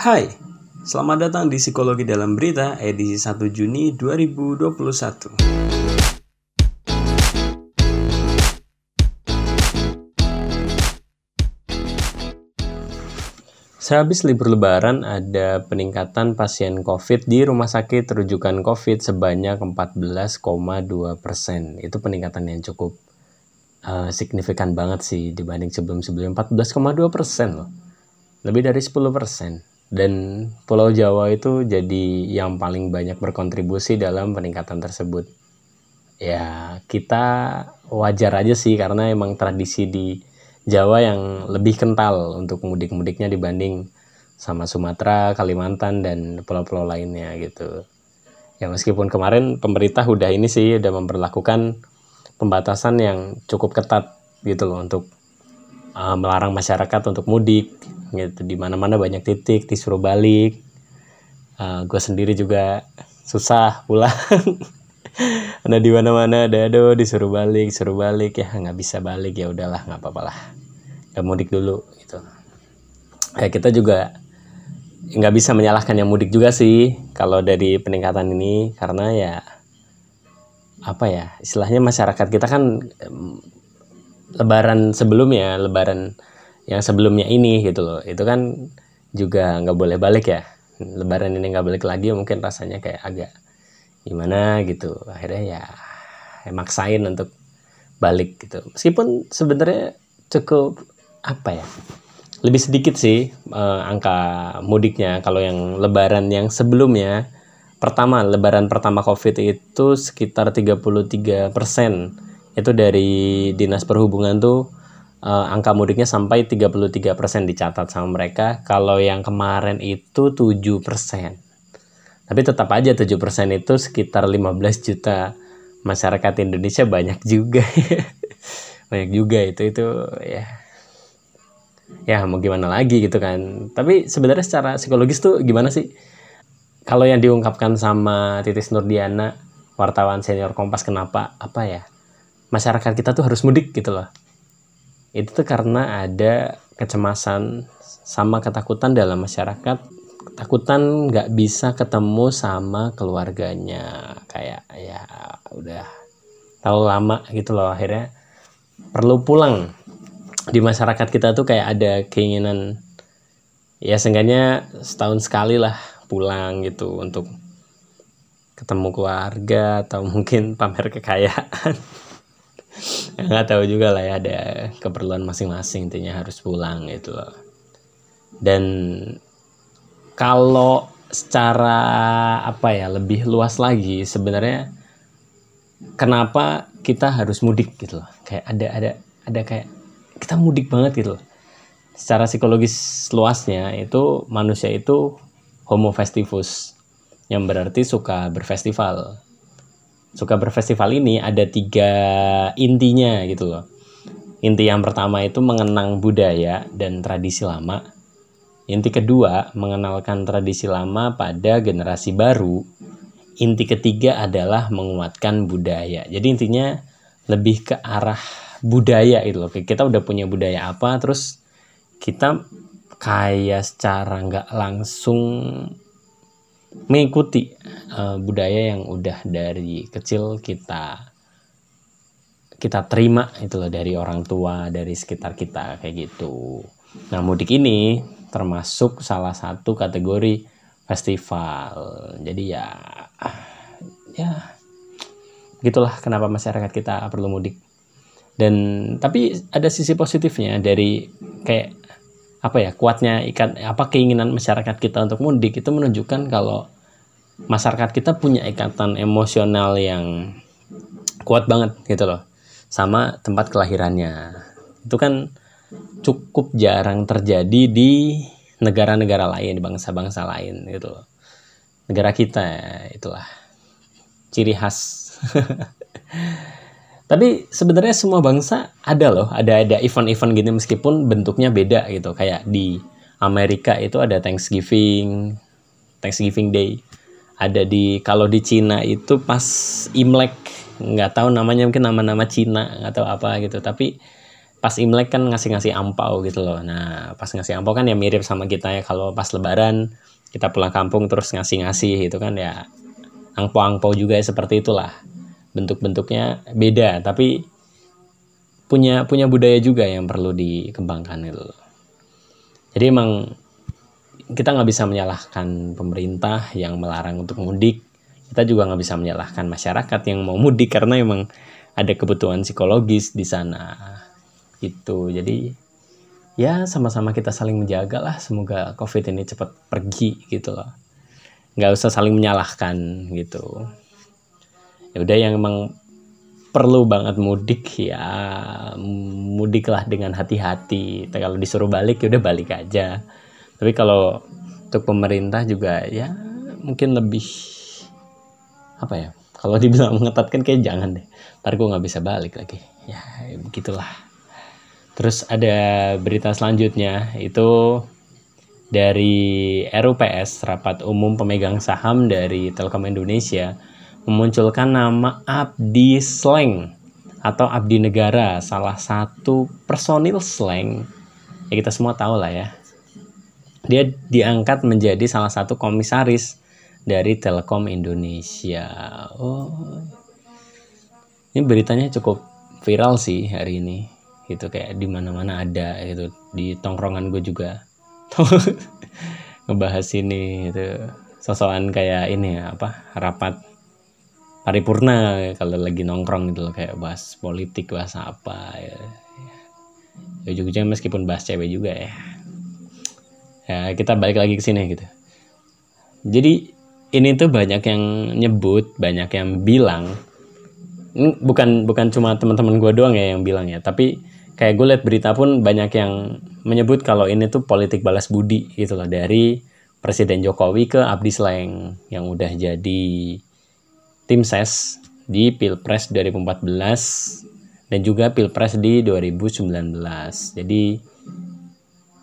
Hai, selamat datang di Psikologi Dalam Berita edisi 1 Juni 2021. Sehabis libur lebaran ada peningkatan pasien COVID di rumah sakit rujukan COVID sebanyak 14,2 persen. Itu peningkatan yang cukup uh, signifikan banget sih dibanding sebelum-sebelumnya 14,2 persen loh. Lebih dari 10 persen. Dan Pulau Jawa itu jadi yang paling banyak berkontribusi dalam peningkatan tersebut. Ya kita wajar aja sih karena emang tradisi di Jawa yang lebih kental untuk mudik-mudiknya dibanding sama Sumatera, Kalimantan dan pulau-pulau lainnya gitu. Ya meskipun kemarin pemerintah udah ini sih udah memperlakukan pembatasan yang cukup ketat gitu loh untuk uh, melarang masyarakat untuk mudik gitu. Di mana-mana banyak titik disuruh balik. Uh, gue sendiri juga susah pulang. ada di mana-mana ada aduh disuruh balik, suruh balik. Ya nggak bisa balik ya udahlah nggak apa-apa lah. Gak mudik dulu gitu. Kayak kita juga nggak bisa menyalahkan yang mudik juga sih kalau dari peningkatan ini. Karena ya apa ya istilahnya masyarakat kita kan lebaran sebelumnya lebaran yang sebelumnya ini gitu loh. Itu kan juga nggak boleh balik ya. Lebaran ini nggak balik lagi mungkin rasanya kayak agak gimana gitu. Akhirnya ya, ya maksain untuk balik gitu. Meskipun sebenarnya cukup apa ya lebih sedikit sih uh, angka mudiknya. Kalau yang lebaran yang sebelumnya pertama lebaran pertama covid itu sekitar 33 persen itu dari dinas perhubungan tuh uh, angka mudiknya sampai 33 persen dicatat sama mereka. Kalau yang kemarin itu 7 persen. Tapi tetap aja 7 persen itu sekitar 15 juta. Masyarakat Indonesia banyak juga. Banyak juga itu itu ya. Ya mau gimana lagi gitu kan. Tapi sebenarnya secara psikologis tuh gimana sih? Kalau yang diungkapkan sama Titis Nurdiana wartawan senior Kompas kenapa? Apa ya masyarakat kita tuh harus mudik gitu loh. Itu tuh karena ada kecemasan sama ketakutan dalam masyarakat. Ketakutan nggak bisa ketemu sama keluarganya. Kayak ya udah tahu lama gitu loh akhirnya. Perlu pulang. Di masyarakat kita tuh kayak ada keinginan ya seenggaknya setahun sekali lah pulang gitu untuk ketemu keluarga atau mungkin pamer kekayaan nggak tahu juga lah ya ada keperluan masing-masing intinya harus pulang gitu loh dan kalau secara apa ya lebih luas lagi sebenarnya kenapa kita harus mudik gitu loh kayak ada ada ada kayak kita mudik banget gitu loh. Secara psikologis luasnya itu manusia itu homo festivus yang berarti suka berfestival. Suka berfestival ini ada tiga intinya gitu loh. Inti yang pertama itu mengenang budaya dan tradisi lama. Inti kedua mengenalkan tradisi lama pada generasi baru. Inti ketiga adalah menguatkan budaya. Jadi intinya lebih ke arah budaya itu loh kita udah punya budaya apa terus kita kayak secara nggak langsung mengikuti uh, budaya yang udah dari kecil kita kita terima itu loh dari orang tua dari sekitar kita kayak gitu. Nah mudik ini termasuk salah satu kategori festival. Jadi ya ya gitulah kenapa masyarakat kita perlu mudik. Dan tapi ada sisi positifnya dari kayak apa ya kuatnya ikat apa keinginan masyarakat kita untuk mudik itu menunjukkan kalau masyarakat kita punya ikatan emosional yang kuat banget gitu loh. Sama tempat kelahirannya. Itu kan cukup jarang terjadi di negara-negara lain di bangsa-bangsa lain gitu loh. Negara kita itulah. Ciri khas. Tapi sebenarnya semua bangsa ada loh, ada ada event-event gini meskipun bentuknya beda gitu. Kayak di Amerika itu ada Thanksgiving, Thanksgiving Day. Ada di kalau di Cina itu pas Imlek, nggak tahu namanya mungkin nama-nama Cina nggak tahu apa gitu. Tapi pas Imlek kan ngasih-ngasih ampau gitu loh. Nah, pas ngasih ampau kan ya mirip sama kita ya kalau pas lebaran kita pulang kampung terus ngasih-ngasih itu kan ya angpau-angpau juga ya seperti itulah. Bentuk-bentuknya beda tapi punya punya budaya juga yang perlu dikembangkan itu. Jadi emang kita nggak bisa menyalahkan pemerintah yang melarang untuk mudik. Kita juga nggak bisa menyalahkan masyarakat yang mau mudik karena emang ada kebutuhan psikologis di sana. Gitu. Jadi ya sama-sama kita saling menjaga lah. Semoga covid ini cepat pergi gitu loh. Nggak usah saling menyalahkan gitu. Ya udah yang emang perlu banget mudik ya mudiklah dengan hati-hati. Kalau disuruh balik ya udah balik aja tapi kalau untuk pemerintah juga ya mungkin lebih apa ya kalau dibilang mengetatkan kayak jangan deh ntar gue nggak bisa balik lagi ya begitulah Terus ada berita selanjutnya itu dari RUPS Rapat Umum Pemegang Saham dari Telkom Indonesia memunculkan nama Abdi Sleng atau Abdi Negara, salah satu personil Sleng. Ya kita semua tahu lah ya. Dia diangkat menjadi salah satu komisaris dari Telkom Indonesia. Oh. Ini beritanya cukup viral sih hari ini. Gitu kayak di mana-mana ada gitu. Di tongkrongan gue juga. Ngebahas ini itu sosokan kayak ini apa rapat paripurna kalau lagi nongkrong gitu loh kayak bahas politik bahas apa ya. Ya juga meskipun bahas cewek juga ya ya kita balik lagi ke sini gitu jadi ini tuh banyak yang nyebut banyak yang bilang bukan bukan cuma teman-teman gue doang ya yang bilang ya tapi kayak gue liat berita pun banyak yang menyebut kalau ini tuh politik balas budi gitu loh dari Presiden Jokowi ke Abdi Sleng yang udah jadi tim ses di Pilpres 2014 dan juga Pilpres di 2019. Jadi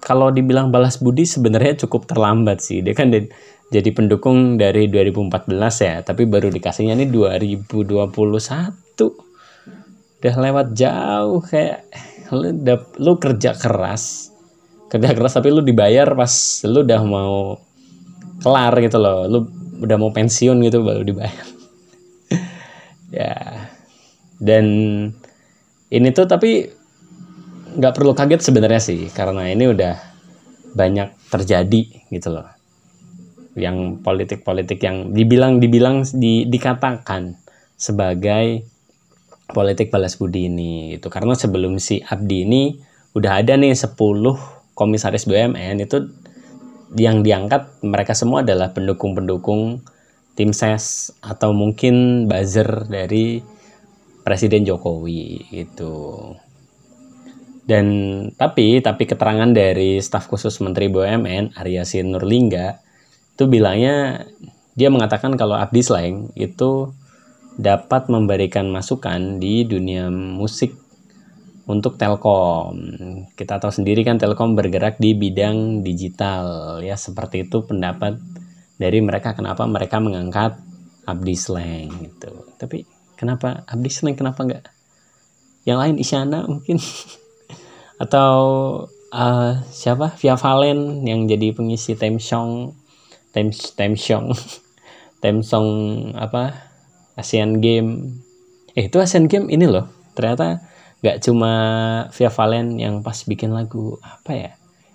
kalau dibilang balas budi sebenarnya cukup terlambat sih. Dia kan jadi pendukung dari 2014 ya, tapi baru dikasihnya ini 2021. Udah lewat jauh kayak lu dap, lu kerja keras kerja keras tapi lu dibayar pas lu udah mau kelar gitu loh lu udah mau pensiun gitu baru dibayar ya dan ini tuh tapi nggak perlu kaget sebenarnya sih karena ini udah banyak terjadi gitu loh yang politik-politik yang dibilang dibilang di, dikatakan sebagai politik balas budi ini itu karena sebelum si Abdi ini udah ada nih 10 komisaris BUMN itu yang diangkat mereka semua adalah pendukung-pendukung tim ses atau mungkin buzzer dari Presiden Jokowi itu. Dan tapi tapi keterangan dari staf khusus Menteri BUMN Arya Sinurlingga itu bilangnya dia mengatakan kalau Abdi Sleng itu dapat memberikan masukan di dunia musik untuk Telkom. Kita tahu sendiri kan Telkom bergerak di bidang digital ya seperti itu pendapat dari mereka kenapa mereka mengangkat Abdi Slang gitu. Tapi kenapa Abdi Slang kenapa enggak yang lain Isyana mungkin atau uh, siapa? Via Valen yang jadi pengisi time song. Time time song. Time song apa? Asian Game. Eh itu Asian Game ini loh. Ternyata nggak cuma Via Valen yang pas bikin lagu apa ya?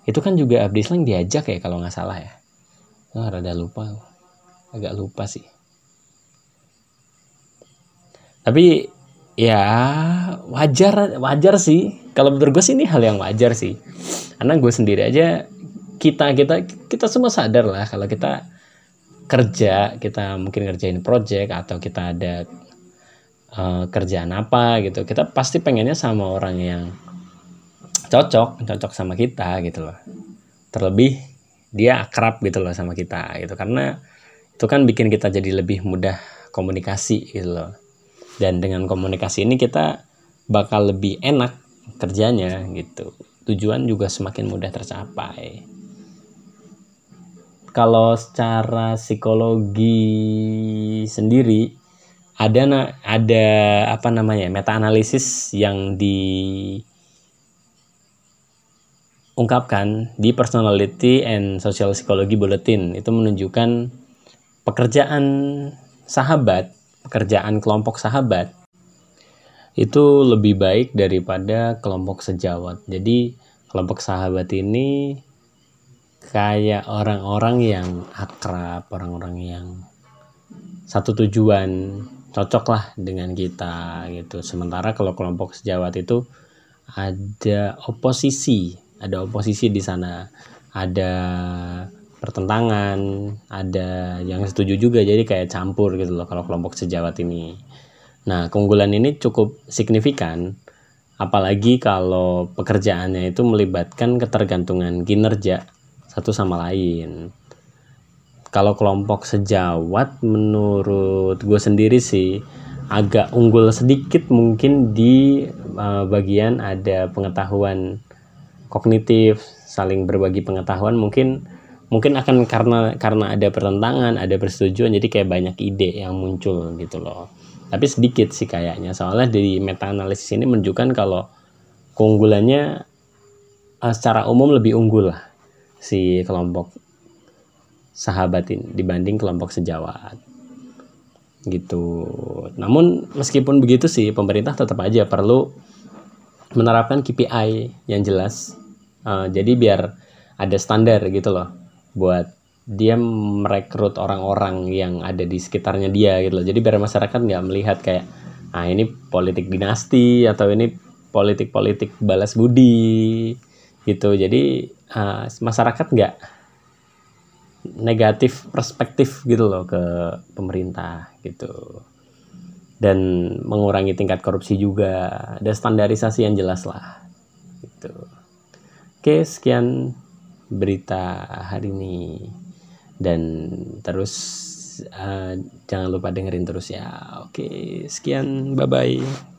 Itu kan juga Abdi Slang diajak ya kalau nggak salah ya. Oh, rada lupa. Agak lupa sih. Tapi ya wajar wajar sih kalau menurut gue sih ini hal yang wajar sih. Karena gue sendiri aja kita kita kita semua sadar lah kalau kita kerja kita mungkin ngerjain project atau kita ada uh, kerjaan apa gitu. Kita pasti pengennya sama orang yang cocok cocok sama kita gitu loh. Terlebih dia akrab gitu loh sama kita gitu. Karena itu kan bikin kita jadi lebih mudah komunikasi gitu loh. Dan dengan komunikasi ini kita bakal lebih enak kerjanya gitu. Tujuan juga semakin mudah tercapai. Kalau secara psikologi sendiri ada ada apa namanya meta analisis yang di ungkapkan di Personality and Social Psychology Bulletin. Itu menunjukkan pekerjaan sahabat, pekerjaan kelompok sahabat itu lebih baik daripada kelompok sejawat. Jadi kelompok sahabat ini kayak orang-orang yang akrab, orang-orang yang satu tujuan, cocok lah dengan kita gitu. Sementara kalau kelompok sejawat itu ada oposisi, ada oposisi di sana, ada pertentangan, ada yang setuju juga jadi kayak campur gitu loh kalau kelompok sejawat ini. Nah, keunggulan ini cukup signifikan apalagi kalau pekerjaannya itu melibatkan ketergantungan kinerja satu sama lain. Kalau kelompok sejawat menurut gue sendiri sih agak unggul sedikit mungkin di uh, bagian ada pengetahuan kognitif, saling berbagi pengetahuan mungkin mungkin akan karena karena ada pertentangan, ada persetujuan jadi kayak banyak ide yang muncul gitu loh tapi sedikit sih kayaknya. Soalnya dari meta analisis ini menunjukkan kalau keunggulannya uh, secara umum lebih unggul lah si kelompok sahabat ini dibanding kelompok sejawat. Gitu. Namun meskipun begitu sih pemerintah tetap aja perlu menerapkan KPI yang jelas. Uh, jadi biar ada standar gitu loh buat dia merekrut orang-orang yang ada di sekitarnya dia gitu loh. Jadi biar masyarakat nggak melihat kayak ah ini politik dinasti atau ini politik-politik balas budi gitu. Jadi uh, masyarakat nggak negatif perspektif gitu loh ke pemerintah gitu. Dan mengurangi tingkat korupsi juga. Ada standarisasi yang jelas lah. Gitu. Oke, sekian berita hari ini dan terus uh, jangan lupa dengerin terus ya. Oke sekian bye bye